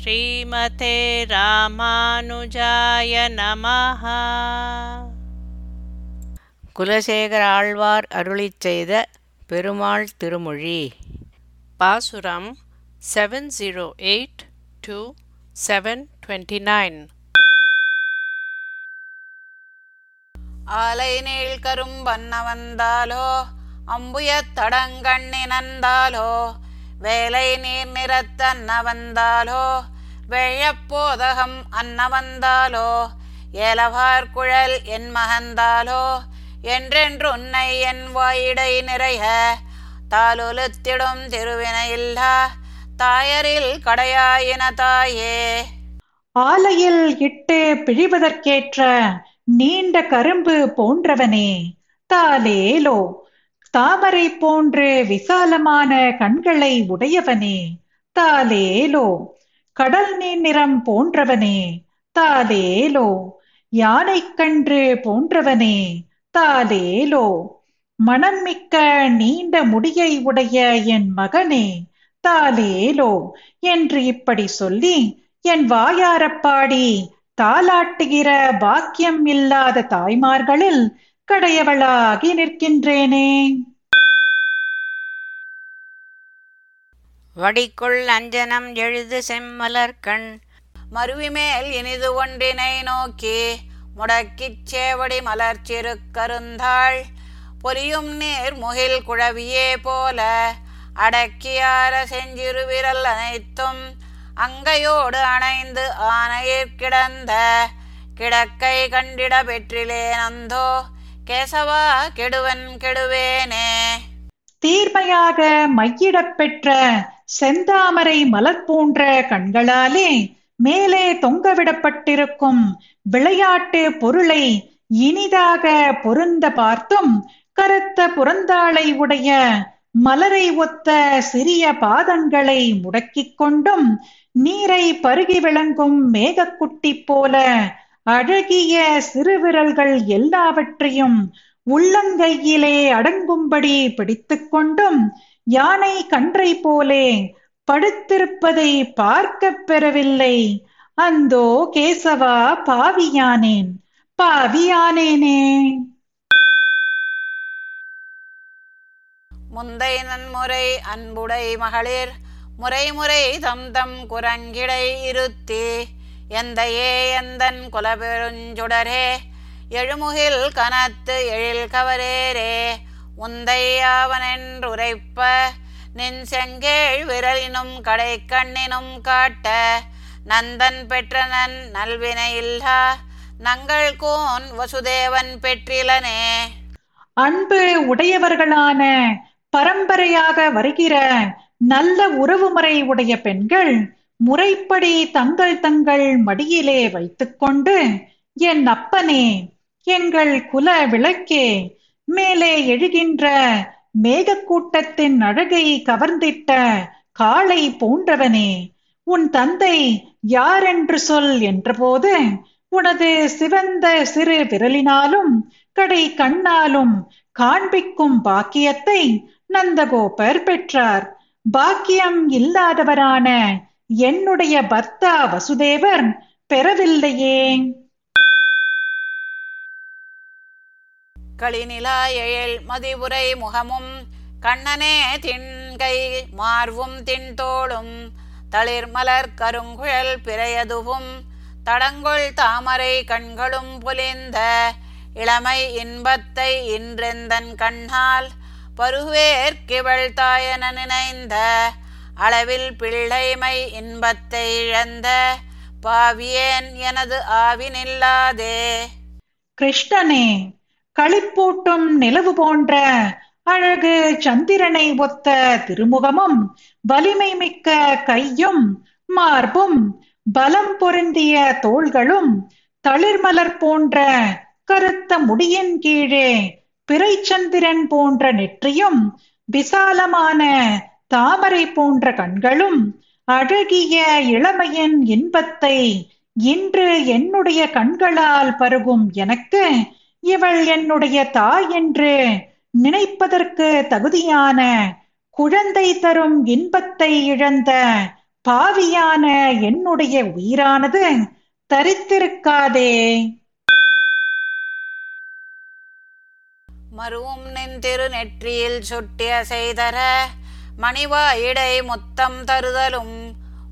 ஸ்ரீமதே ராமானுஜாய நமஹ. குலசேகர ஆழ்வார் அருளிச் செய்த பெருமாள் திருமொழி. பாசுரம் seven zero eight two seven twenty nine ஆலை நீள் கரும்பன்ன வந்தாலோ அம்புயத் தடங்கண்ணினந்தாலோ வேலை நீர் நிறத்தன்ன வந்தாலோ வெழப்போதகம் அன்ன வந்தாலோ ஏலவார் குழல் என் மகந்தாலோ என்றென்று உன்னை என் வாயிடை நிறைய தாலுலுத்திடும் திருவினையில்லா தாயரில் கடையாயின தாயே. ஆலையில் இட்டு பிழிவதற்கேற்ற நீண்ட கரும்பு போன்றவனே தாலேலோ தாமரை போன்று விசாலமான கண்களை உடையவனே தாலேலோ. கடல் நீர் நிறம் போன்றவனே தாலேலோ. யானைக்கன்று போன்றவனே தாலேலோ. மனம் மிக்க நீண்ட முடியை உடைய என் மகனே தாலேலோ. என்று இப்படி சொல்லி என் வாயாரப்பாடி தாலாட்டுகிற பாக்கியம் இல்லாத தாய்மார்களில் கடையவளாகி நிற்கின்றேனே. வடிக்குள் அஞ்சனம் எழுது செம்மலர் கண். மருவிமேல் இனிது ஒன்றினை நோக்கி முடக்கிச் சேவடி மலர்ச்சிறு கருந்தாள். பொரியும் நீர் முகில் குழவியே போல அடக்கியார செஞ்சிறு விரல் அனைத்தும். அங்கையோடு அணைந்து ஆனையிற் கிடந்த கிடக்கை கண்டிட பெற்றிலே நந்தோ கேசவா கெடுவன் கெடுவேனே. தீர்மையாக மையிடப் பெற்ற செந்தாமரை மலர் போன்ற கண்களாலே மேலே தொங்கவிடப்பட்டிருக்கும் விளையாட்டு பொருளை இனிதாக பொருந்த பார்த்தும் கருத்த புறந்தாளை உடைய மலரை ஒத்த சிறிய பாதங்களை முடக்கிக் கொண்டும் நீரை பருகி விளங்கும் மேகக்குட்டி போல அழகிய சிறுவிரல்கள் எல்லாவற்றையும் உள்ளங்கையிலே அடங்கும்படி பிடித்துக் கொண்டும் யானை கன்றை போலே படுத்திருப்பதை பார்க்கப் பெறவில்லை. அந்தோ கேசவா பாவியானேன் பாவியானேனே. முந்தை நன்முறை அன்புடை மகளிர் முறை முறை தம் தம் குரங்கிடை இருத்தி. எந்தையே எந்தன் குலபெருஞ்சுடரே எழுமுகில் கனத்து எழில் கவரேரே உந்தையாவனென்றுரைப்ப நின் செங்கேழ் விரலினும் கடை கண்ணினும் காட்ட நந்தன் பெற்றனன் நல்வினையில்லா நங்கள் கோன் வசுதேவன் பெற்றிலனே. அன்பு உடையவர்களான பரம்பரையாக வருகிற நல்ல உறவுமுறை உடைய பெண்கள் முறைப்படி தங்கள் தங்கள் மடியிலே வைத்துக்கொண்டு என் அப்பனே எங்கள் குல விளக்கே மேலே எழுகின்ற மேகக்கூட்டத்தின் அழகை கவர்ந்திட்ட காளை போன்றவனே உன் தந்தை யாரென்று சொல் என்றபோது உனது சிவந்த சிறு விரலினாலும் கடை கண்ணாலும் காண்பிக்கும் பாக்கியத்தை நந்தகோபர் பெற்றார். பாக்கியம் இல்லாதவரான என்னுடைய பர்த்தா வசுதேவர் பெறவில்லையே. களிநிலா எழில் மதிபுரை முகமும் கண்ணனே திண்கை மார்வும் தின்தோளும் தளிர் மலர் கருங்குழல் பிறையதுவும் தடங்குள் தாமரை கண்களும் புலிந்த இளமை இன்பத்தை இன்றெந்தன் கண்ணால் பருவேற்கிவள் தாயன நினைந்த அளவில் பிள்ளைமை இன்பத்தை இழந்த பாவியேன் எனது ஆவினில்லாதே. கிருஷ்ணனே களிப்பூட்டும் நிலவு போன்ற அழகு சந்திரனை ஒத்த திருமுகமும் வலிமை மிக்க கையும் மார்பும் பலம் பொருந்திய தோள்களும் தளிர்மலர் போன்ற கருத்த முடியின் கீழே பிறைச்சந்திரன் போன்ற நெற்றியும் விசாலமான தாமரை போன்ற கண்களும் அழகிய இளமையின் இன்பத்தை இன்று என்னுடைய கண்களால் பருகும் எனக்கு இவள் என்னுடைய தாய் என்று நினைப்பதற்கு தகுதியான குழந்தை தரும் இன்பத்தை இழந்த பாவியான என்னுடைய உயிரானது தரித்திருக்காதே. மருவும் நின் நெற்றியில் சுட்டிய செய்தர மணிவாயிடை முத்தம் தருதலும்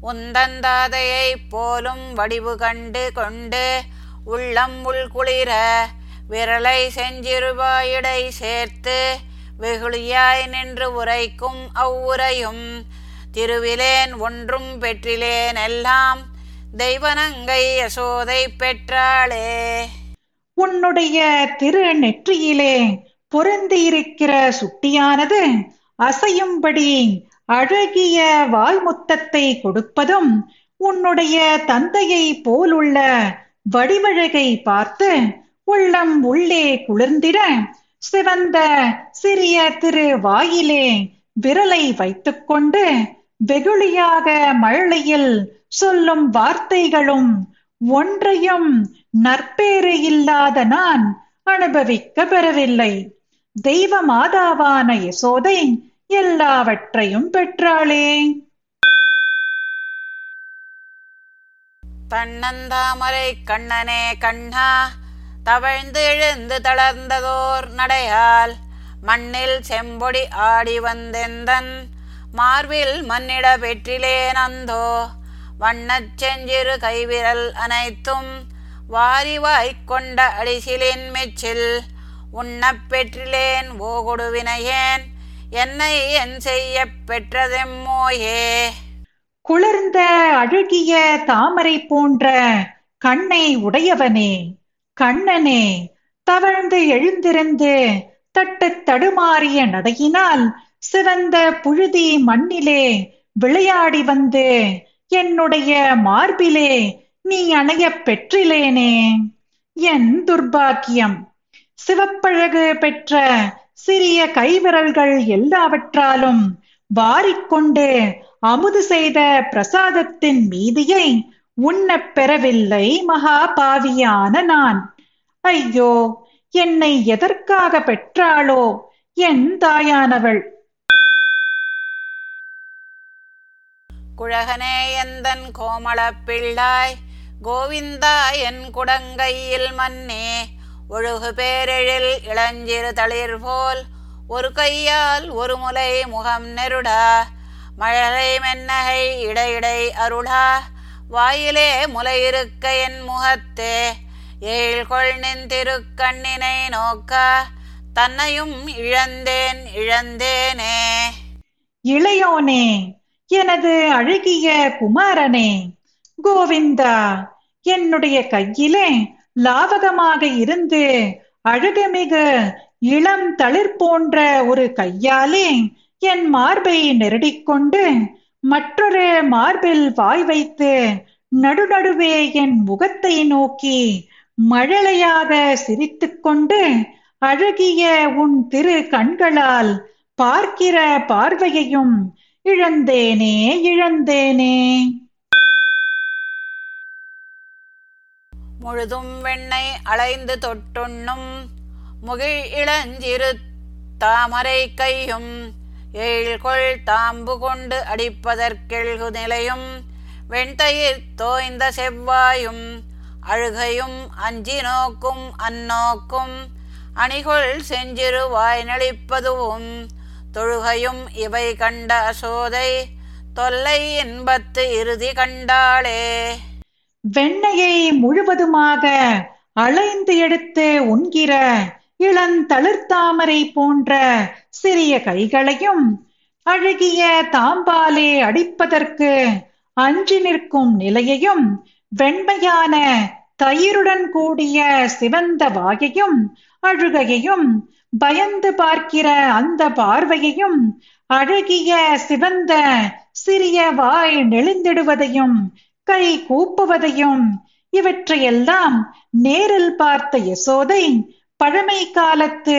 உந்தந்தாதையைப் போலும் வடிவு கண்டு கொண்டு உள்ளம் உள்குளிர விரலை செஞ்சிருவாயிடை சேர்த்து வெகுளியாய் நின்று உரைக்கும் அவ்வுரையும் திருவிலேன் ஒன்றும் பெற்றிலேன் எல்லாம் தெய்வனங்கை யசோதை பெற்றாளே. உன்னுடைய திரு நெற்றியிலே பொருந்தியிருக்கிற சுட்டியானது அசையும்படி அழகிய வாய்முத்தத்தை கொடுப்பதும் உன்னுடைய தந்தையை போலுள்ள வடிவழகை பார்த்து உள்ளம் உள்ளே குளிர்ந்திட சிவந்த சிறிய திரு வாயிலே விரலை வைத்துக்கொண்டு வெகுளியாக மழலையில் சொல்லும் வார்த்தைகளும் ஒன்றையும் நற்பேறு இல்லாத நான் அனுபவிக்க பெறவில்லை. தெய்வ மாதாவான யசோதை எல்லாவற்றையும் பெற்றாளே. தன்னந்தாமரை கண்ணனே கண்ணா தவழ்ந்து எழுந்து தளர்ந்ததோர் நடையால் மண்ணில் செம்பொடி ஆடி வந்தெந்தன் மார்பில் மன்னிட பெற்றிலேன் அந்தோ வண்ணச் செஞ்சிறு கைவிரல் அனைத்தும் வாரி வாய்க்கொண்ட அடிசிலின் மெச்சில் உண்ணப் பெற்றிலேன் ஓகொடுவினையேன் என்னை என் செய்யப் பெற்றதெம்மோயே. குளிர்ந்த அழகிய தாமரை போன்ற கண்ணை உடையவனே கண்ணனே தவழ்ந்து எழுந்திருந்து தட்டு தடுமாறிய நடையினால் சிவந்த புழுதி மண்ணிலே விளையாடி வந்து என்னுடைய மார்பிலே நீ அணையப் பெற்றிலேனே. என் துர்பாக்கியம் சிவப்பழகு பெற்ற சிறிய கைவிரல்கள் எல்லாவற்றாலும் வாரிக்கொண்டு அமுது செய்த பிரசாதத்தின் மீதியை உண்ணப் பெறவில்லை மகா பாவியான நான். ஐயோ என்னை எதற்காக பெற்றாளோ என் தாயானவள். குழகனே எந்தன் கோமளப் பிள்ளாய் கோவிந்தா என் குடங்கையில் மன்னே ஒழுகு பேரெழில் இளஞ்சிறு தளிர் போல் ஒரு கையால் ஒரு முலை முகம் நெருடா மழலை மென்னகை இடையிடை அருடா. வாயிலே முலையிருக்க என் முகத்தே ஏழ்கொள் நின் திருக்கண்ணினை நோக்க. தன்னையும் இழந்தேன் இழந்தேனே. இளையோனே எனது அழகிய குமாரனே கோவிந்தா என்னுடைய கையிலே லாவகமாக இருந்து அழகுமிகு இளம் தளிர் போன்ற ஒரு கையாலே என் மார்பை நெருடிக்கொண்டு மற்றொரு மார்பில் வாய் வைத்து நடுநடுவே என் முகத்தை நோக்கி மழலையாக சிரித்துக்கொண்டு அழகிய உன் திரு கண்களால் பார்க்கிற பார்வையையும் இழந்தேனே இழந்தேனே. முழுதும் வெண்ணை அலைந்து தொட்டுண்ணும். முகிழ் இளஞ்சிறு தாமரை கையும் ஏழ்கொள் தாம்பு கொண்டு அடிப்பதற்கெழ்கு நிலையும். வெண்தயிர் தோய்ந்த செவ்வாயும் அழுகையும் அஞ்சி நோக்கும் அந்நோக்கும். அணிகொள் செஞ்சிறு வாய் நளிப்பதுவும் தொழுகையும் இவை கண்ட அசோதை. தொல்லை இன்பத்து இறுதி கண்டாளே. வெண்ணையை முழுவதுமாக அலைந்து எடுத்து உண்கிற இளந்தளிர்தாமரை போன்ற சிறிய கைகளையும் அழகிய தாம்பாலே அடிப்பதற்கு அஞ்சி நிற்கும் நிலையையும் வெண்மையான தயிருடன் கூடிய சிவந்த வாயையும் அழுகையையும் பயந்து பார்க்கிற அந்த பார்வையையும் அழகிய சிவந்த சிறிய வாய் நெளிந்திடுவதையும் கை கூப்புவதையும் இவற்றையெல்லாம் நேரில் பார்த்த யசோதை பழமை காலத்து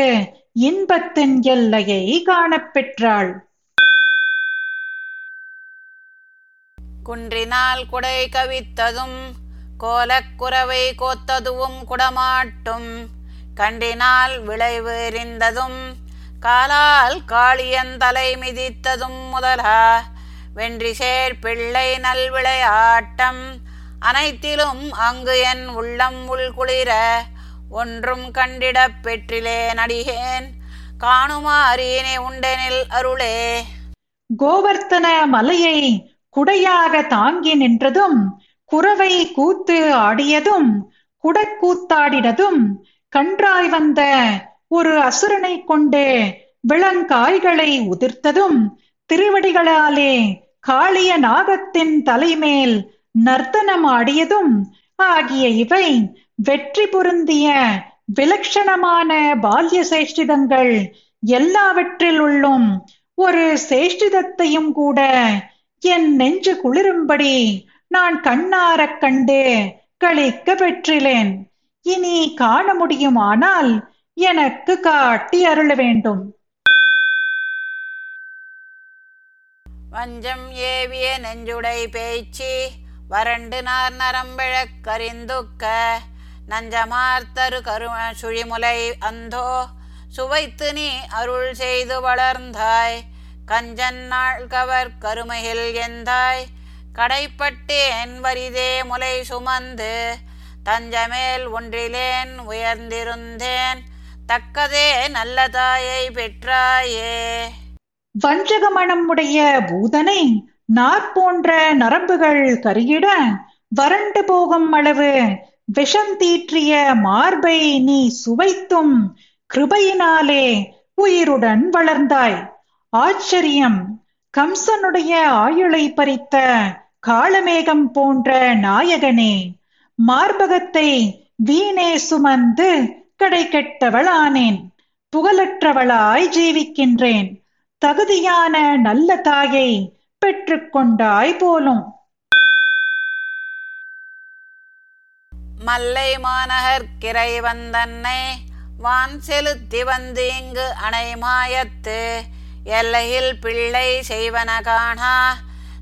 இன்பத்தின் எல்லையை காணப்பெற்றாள். குன்றினால் குடை கவித்ததும் கோலக்குறவை கோத்ததுவும் குடமாட்டும். கண்டினால் விளைவு எறிந்ததும் காலால் காளியந்தலை மிதித்ததும் முதலா. வென்றி சேர் பிள்ளை நல்விளையாட்டம் அனைத்திலும் அங்கு என் உள்ளம் உள்குளிர ஒன்றும் கண்டிடப் பெற்றிலே நடிகேன். காணுமாறீனே உண்டெனில் அருளே. கோவர்த்தன மலையை குடையாக தாங்கி நின்றதும் குரவை கூத்து ஆடியதும் குடக்கூத்தாடினதும் கன்றாய் வந்த ஒரு அசுரனை கொண்டு விளங்காய்களை உதிர்த்ததும் திருவடிகளாலே காளிய நாகத்தின் தலைமேல் நர்த்தனம் ஆடியதும் ஆகிய இவை வெற்றி பொருந்திய விலட்சணமான பால்ய சேஷ்டிதங்கள் எல்லாவற்றில் உள்ளும் ஒரு சேஷ்டிதத்தையும் கூட என் நெஞ்சு குளிரும்படி நான் கண்ணாரக் கண்டு களிக்க பெற்றிலேன். இனி காண முடியுமானால் எனக்கு காட்டி அருள வேண்டும். வஞ்சம் ஏவிய நெஞ்சுடை பேச்சி வறண்டு நார் நரம்பிழக் கரிந்துக்க நஞ்சமார்த்தரு கரும சுழிமுலை அந்தோ சுவைத்து நீ அருள் செய்து வளர்ந்தாய் கஞ்சன் நாள் கவர் கருமையில் எந்தாய் கடைப்பட்டேன் வரிதே முலை சுமந்து தஞ்சமேல் ஒன்றிலேன் உயர்ந்திருந்தேன் தக்கதே நல்ல தாயை பெற்றாயே. வஞ்சக மனம் உடைய பூதனை நாற்போன்ற நரம்புகள் கருகிட வறண்டு போகும் அளவு விஷம் தீற்றிய மார்பை நீ சுவைத்தும் கிருபையினாலே உயிருடன் வளர்ந்தாய். ஆச்சரியம். கம்சனுடைய ஆயுளை பறித்த காளமேகம் போன்ற நாயகனே மார்பகத்தை வீணே சுமந்து கடை கெட்டவளானேன் புகழற்றவளாய் ஜீவிக்கின்றேன். தகுதியான நல்ல தாயை பெற்றுக்கொண்டாய் போலும். மல்லை மாநகர் கிரை வந்தன்னை வான் செலுத்தி வந்து இங்கு அணை மாயத்து எல்லையில் பிள்ளை செய்வன காணா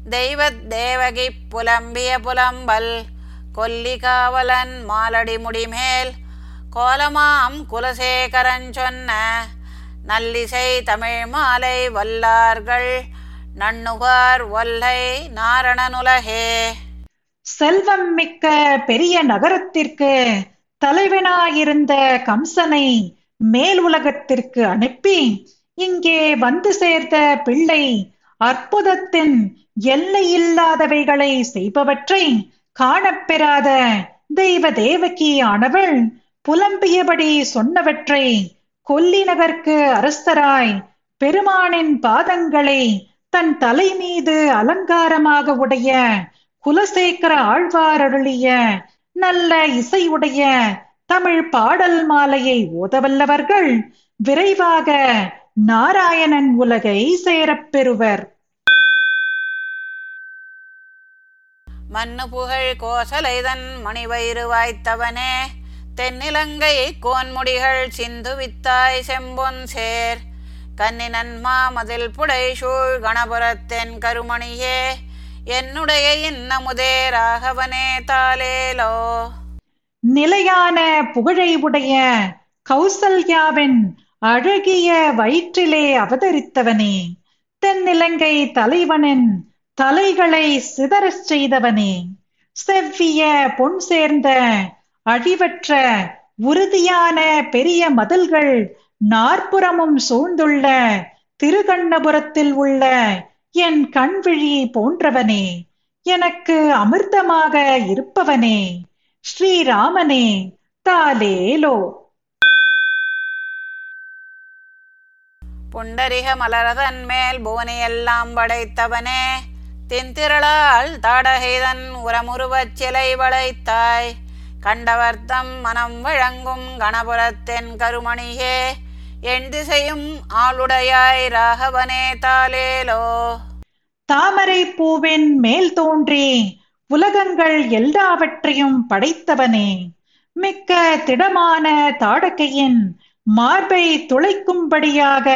தெய்வத் தேவகி புலம்பிய புலம்பல் கொல்லி காவலன் மாலடி முடிமேல் கோலமாம் குலசேகரன் சொன்ன நல்லிசை தமிழ் மாலை வல்லார்கள் நண்ணுகார் ஒல்லை நாரணனுலகே. செல்வம் மிக்க பெரிய நகரத்திற்கு தலைவனாயிருந்த கம்சனை மேல் உலகத்திற்கு அனுப்பி இங்கே வந்து சேர்ந்த பிள்ளை அற்புதத்தின் எல்லையில்லாதவைகளை செய்பவற்றை காணப்பெறாத தெய்வ தேவகி ஆனவள் புலம்பியபடி சொன்னவற்றை கொல்லி நகர்க்கு அரசராய் பெருமானின் பாதங்களை தன் தலை மீது அலங்காரமாக உடைய குலசேகர ஆழ்வார் அருளிய நல்ல இசையுடைய தமிழ் பாடல் மாலையை ஓதவல்லவர்கள் விரைவாக நாராயணன் உலகை சேரப் பெறுவர். மண்ணு புகழ் கோசலைதன் மணிவயிறு வாய்த்தவனே. தென்னிலங்கை கோன்முடிகள் சிந்து வித்தாய் செம்பொன் சேர். கன்னினன் மாமதில் புடை சூழ் கணபுரத்தென் கருமணியே என்னுடைய இன்னமுதே ராகவனே தாலேலோ நிலையான புகழை உடைய கௌசல்யாவின் அழகிய வயிற்றிலே அவதரித்தவனே தென்னிலங்கை தலைவனின் தலைகளை சிதறச் செய்தவனே செவ்விய பொன் சேர்ந்த அழிவற்ற உறுதியான பெரிய மதில்கள் நாற்புறமும் சூழ்ந்துள்ள திருகண்ணபுரத்தில் உள்ள என் கண்விழி போன்றவனே எனக்கு அமிர்தமாக இருப்பவனே ஸ்ரீராமனே தாலேலோ. புண்டரிக மலரதன் மேல் புவனையெல்லாம் படைத்தவனே தென்திரளால் தாடகைதன் உரமுருவச் சிலை வளைத்தாய். கண்டவர்த்தம் மனம் வழங்கும் கணபுரத்தென் கருமணியே என் திசையும் ஆளுடையாய் ராகவனே தாலேலோ தாமரை பூவின் மேல் தோன்றி உலகங்கள் எல்லாவற்றையும் படைத்தவனே மிக்க திடமான தாடகையின் மார்பை துளைக்கும்படியாக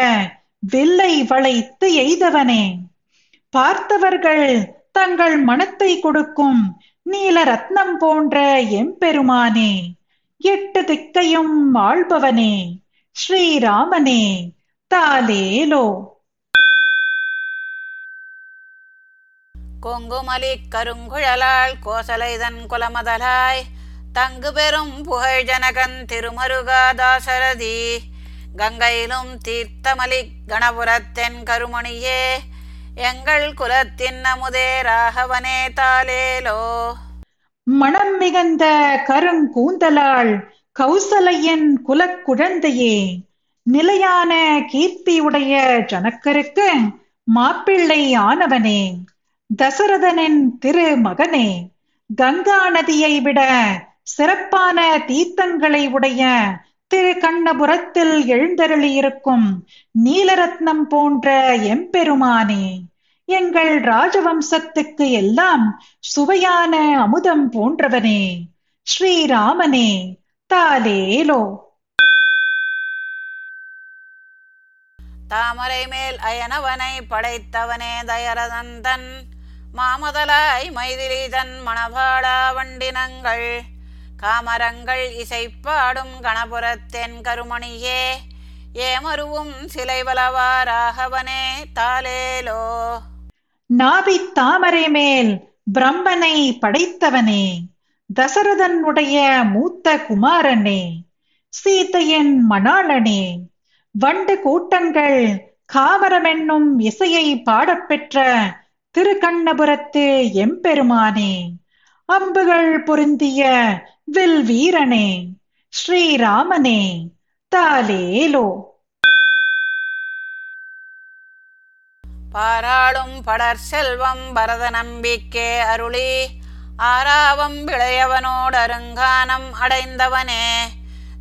வில்லை வளைத்து எய்தவனே. பார்த்தவர்கள் தங்கள் மனத்தை கொடுக்கும் நீல ரத்னம் போன்ற எம்பெருமானே எட்டு திக்கையும் ஆள்பவனே ஸ்ரீராமனே தாலேலோ. கொங்குமலி கருங்குழலாள் கோசலைதன் குலமதலாய் தங்கு பெறும் புகழ் ஜனகன் திருமருகாதாசரதி கங்கையிலும் தீர்த்தமலி கணபுரத்தென் கருமணியே எங்கள் குலத்தின் அமுதே ராகவனே தாலேலோ மணம் மிகுந்த கருங்கூந்தலாள் கௌசலையின் குலக்குழந்தையே நிலையான கீர்த்தியுடைய ஜனக்கருக்கு மாப்பிள்ளை ஆனவனே. தசரதனின் திரு மகனே கங்கா நதியை விட சிறப்பான தீர்த்தங்களை உடைய திரு கண்ணபுரத்தில் எழுந்தருளியிருக்கும் நீலரத்னம் போன்ற எம்பெருமானே எங்கள் ராஜவம்சத்துக்கு எல்லாம் சுவையான அமுதம் போன்றவனே ஸ்ரீராமனே தாலேலோ. தாமரை மேல் அயனவனை படைத்தவனே தயரதந்தன் மாமதலாய் மைதிலிதன் மணபாளா வண்டினங்கள். காமரங்கள் இசைப்பாடும் கணபுரத்தென் கருமணியே. ஏமருவும் சிலை வலவாராகவனே தாலேலோ நாபித் தாமரை மேல் பிரம்மனை படைத்தவனே. தசரதனுடைய மூத்த குமாரனே. சீதையின் மணாளனே. வண்டு கூட்டங்கள் காமரமென்னும் இசையை பாடப்பெற்ற திருக்கண்ணபுரத்து எம்பெருமானே. அம்புகள் பொருந்திய வில் வீரனே ஸ்ரீராமனே தாலேலோ. பாராளும் படர் செல்வம் பரத நம்பிக்கே அருளி. ஆராவம் விளையவனோடு அருங்கானம் அடைந்தவனே.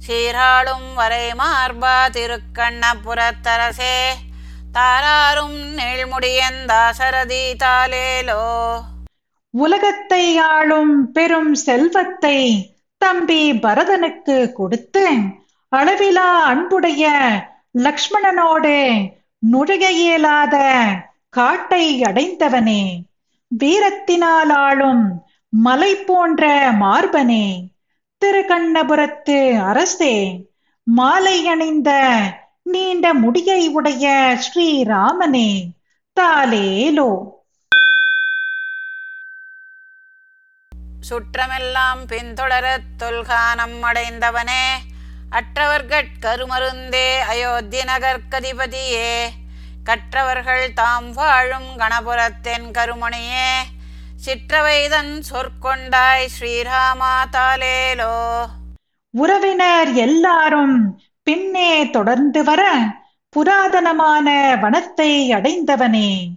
சீராளும் வரை மார்பா திருக்கண்ணபுரத்தரசே. தாராரும் நெழ்முடியந்தாசரதி தாலேலோ. உலகத்தை ஆளும் பெரும் செல்வத்தை தம்பி பரதனுக்கு கொடுத்து அளவிலா அன்புடைய லக்ஷ்மணனோடு நுழைய இயலாத காட்டை அடைந்தவனே. வீரத்தினால் ஆளும் மலை போன்ற மார்பனே. திருக்கண்ணபுரத்து அரசே மாலை அணிந்த நீண்ட முடியை உடைய ஸ்ரீராமனே தாலேலோ சுற்றமெல்லாம் பின்தொடரத் தொல்கானம் அடைந்தவனே. அற்றவர்கட் கருமருந்தே அயோத்தி நகர்கதிபதியே கற்றவர்கள் தாம் வாழும் கணபுரத்தென் கருமணியே சிற்றவைதன் சொற்கொண்டாய் ஸ்ரீராமா தாலேலோ உறவினர் எல்லாரும் பின்னே தொடர்ந்து வர புராதனமான வனத்தை அடைந்தவனே.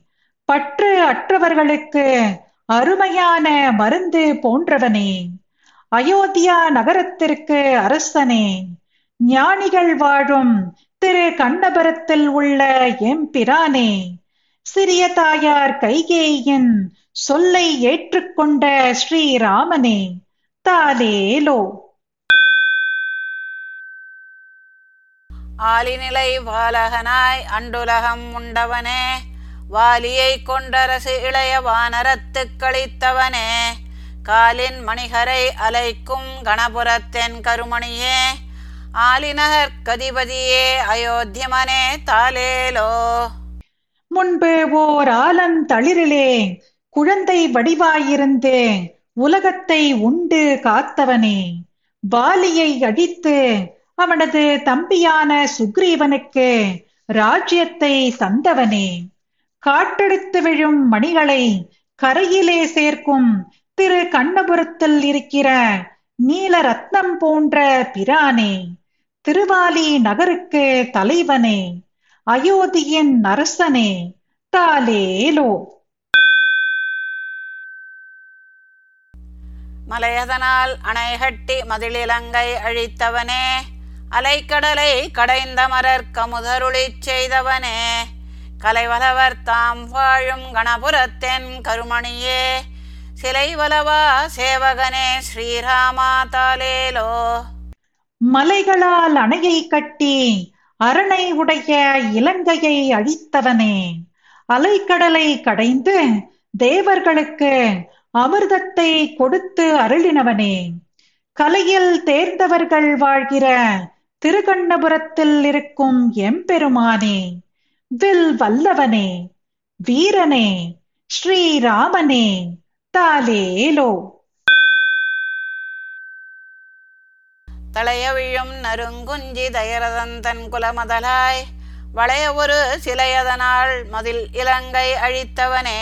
பற்று அற்றவர்களுக்கு அருமையான மருந்து போன்றவனே அயோத்தியா நகரத்திற்கு அரசனே ஞானிகள் வாழும் திரு கண்ணபுரத்தில் உள்ள எம்பிரானே சிறிய தாயார் கைகேயின் சொல்லை ஏற்றுக்கொண்ட ஸ்ரீராமனே தாலேலோ ஆலிநிலை வாலகனாய் அண்டுலகம் உண்டவனே வாலியை கொண்டரசு இளைய வானரத்து கழித்தவனே காலின் மணிகரை அலைக்கும் கணபுரத்தென் கருமணியே ஆலிநகர் கதிபதியே அயோத்தியமனே தாலேலோ முன்பு ஓர் ஆலந்தளிரிலே குழந்தை வடிவாயிருந்து உலகத்தை உண்டு காத்தவனே. பாலியை அடித்து அவனது தம்பியான சுக்ரீவனுக்கு ராஜ்யத்தை தந்தவனே. காட்டெடுத்து விழும் மணிகளை கரையிலே சேர்க்கும் திரு கண்ணபுரத்தில் இருக்கிற நீல ரத்னம் போன்ற பிரானே திருவாலி நகருக்கு தலைவனே அயோத்தியின் அரசனே தாலேலோ. மலையதனால் அணைகட்டி மதிலிலங்கை அழித்தவனே அலைக்கடலை கடைந்த மரர் கமுதருளிச் செய்தவனே கலைவலவர் தாம் வாழும் கணபுரத்தென் கருமணியே. சிலை வலவா சேவகனே ஸ்ரீராமா தாலேலோ மலைகளால் அணையை கட்டி அரணை உடைய இலங்கையை அழித்தவனே. அலைக்கடலை கடைந்து தேவர்களுக்கு அமிர்தத்தை கொடுத்து அருளினவனே. கலையில் தேர்ந்தவர்கள் வாழ்கிற திருக்கண்ணபுரத்தில் இருக்கும் எம்பெருமானே. வில் வல்லவனே வீரனே ஸ்ரீராமனே தாலேலோ. தளையவிழும் நறுங்குஞ்சி தயரதந்தன் குலமதலாய் வளைய ஒரு சிலையதனால் மதில் இலங்கை அழித்தவனே.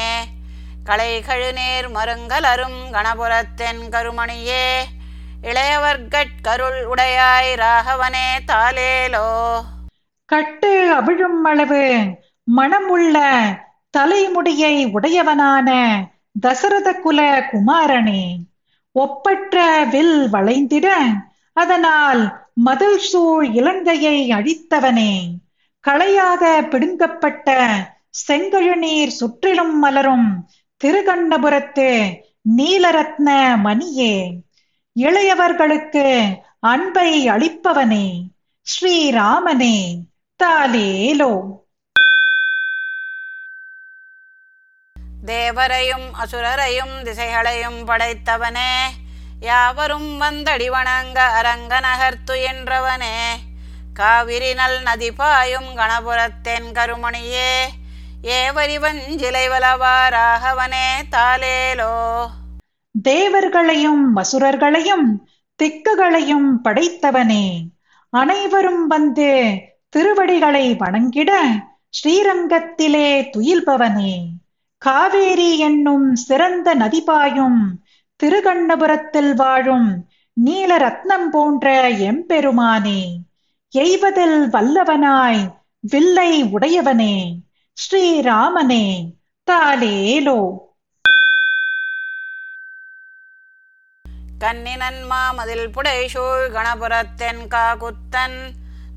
களை கழுநீர் மருங்கலரும் கணபுரத்தென் கருமணியே இளையவர்கட் கருள் உடையாய் ராகவனே தாலேலோ. கட்டு அவிழும் அளவு மனமுள்ள தலைமுடியை உடையவனான தசரத குல குமாரனே ஒப்பற்ற வில் வளைந்திட அதனால் மதில் சூழ் இலங்கையை அழித்தவனே களையாக பிடுங்கப்பட்ட செங்கழுநீர் சுற்றிலும் மலரும் திருகண்ணபுரத்து நீலரத்ன மணியே இளையவர்களுக்கு அன்பை அளிப்பவனே ஸ்ரீராமனே. தாலேலோ தேவரையும் அசுரரையும் திசைகளையும் படைத்தவனே யாவரும் வந்தடி வணங்க அரங்க நகர்த்து என்றவனே காவிரி நல் நதி பாயும் கணபுரத்தென் கருமணியே ஏவரிவஞ்சிலை வலவாராகவனே தாலேலோ தேவர்களையும் அசுரர்களையும் திக்குகளையும் படைத்தவனே அனைவரும் வந்து திருவடிகளை வணங்கிட ஸ்ரீரங்கத்திலே துயில்பவனே. காவேரி என்னும் சிறந்த நதிபாயும் திருகண்ணபுரத்தில் வாழும் நீலரத்னம் போன்ற எம்பெருமானே. எய்வதில் வல்லவனாய் வில்லை உடையவனே. ஸ்ரீராமனே தாலேலோ. கண்ணினன் மாமதில் புடைசூழ் கணபுரத்தென் காகுத்தன்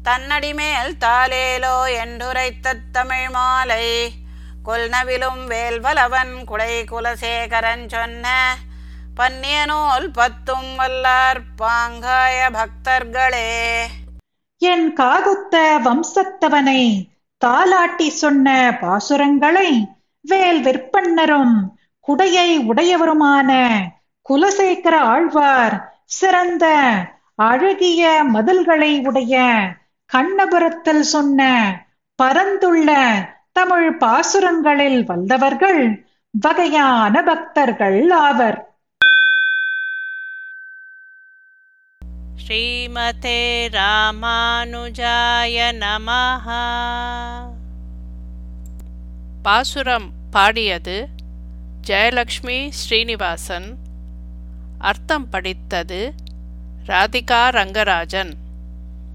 தன்னடி மேல் தாலேலோ என்றுரைத்த தமிழ் மாலை. கொல்நவிலும் வேல்வலவன் குடை குலசேகரன் சொன்ன பன்னிய நூல் பத்தும் வல்லார் பாங்காய பக்தர்களே. என் காகுத்த வம்சத்தவனை தாலாட்டி சொன்ன பாசுரங்களை வேல் விற்பன்னரும் குடையை உடையவருமான குலசேகர ஆழ்வார் சிறந்த அழகிய மதில்களை உடைய கண்ணபுரத்தில் சொன்ன பரந்துள்ள தமிழ் பாசுரங்களில் வல்லவர்கள் வகையான பக்தர்கள் ஆவர். ஸ்ரீமதே ராமானுஜாய நமஹ. பாசுரம் பாடியது ஜெயலக்ஷ்மி ஸ்ரீனிவாசன். அர்த்தம் படித்தது ராதிகா ரங்கராஜன்.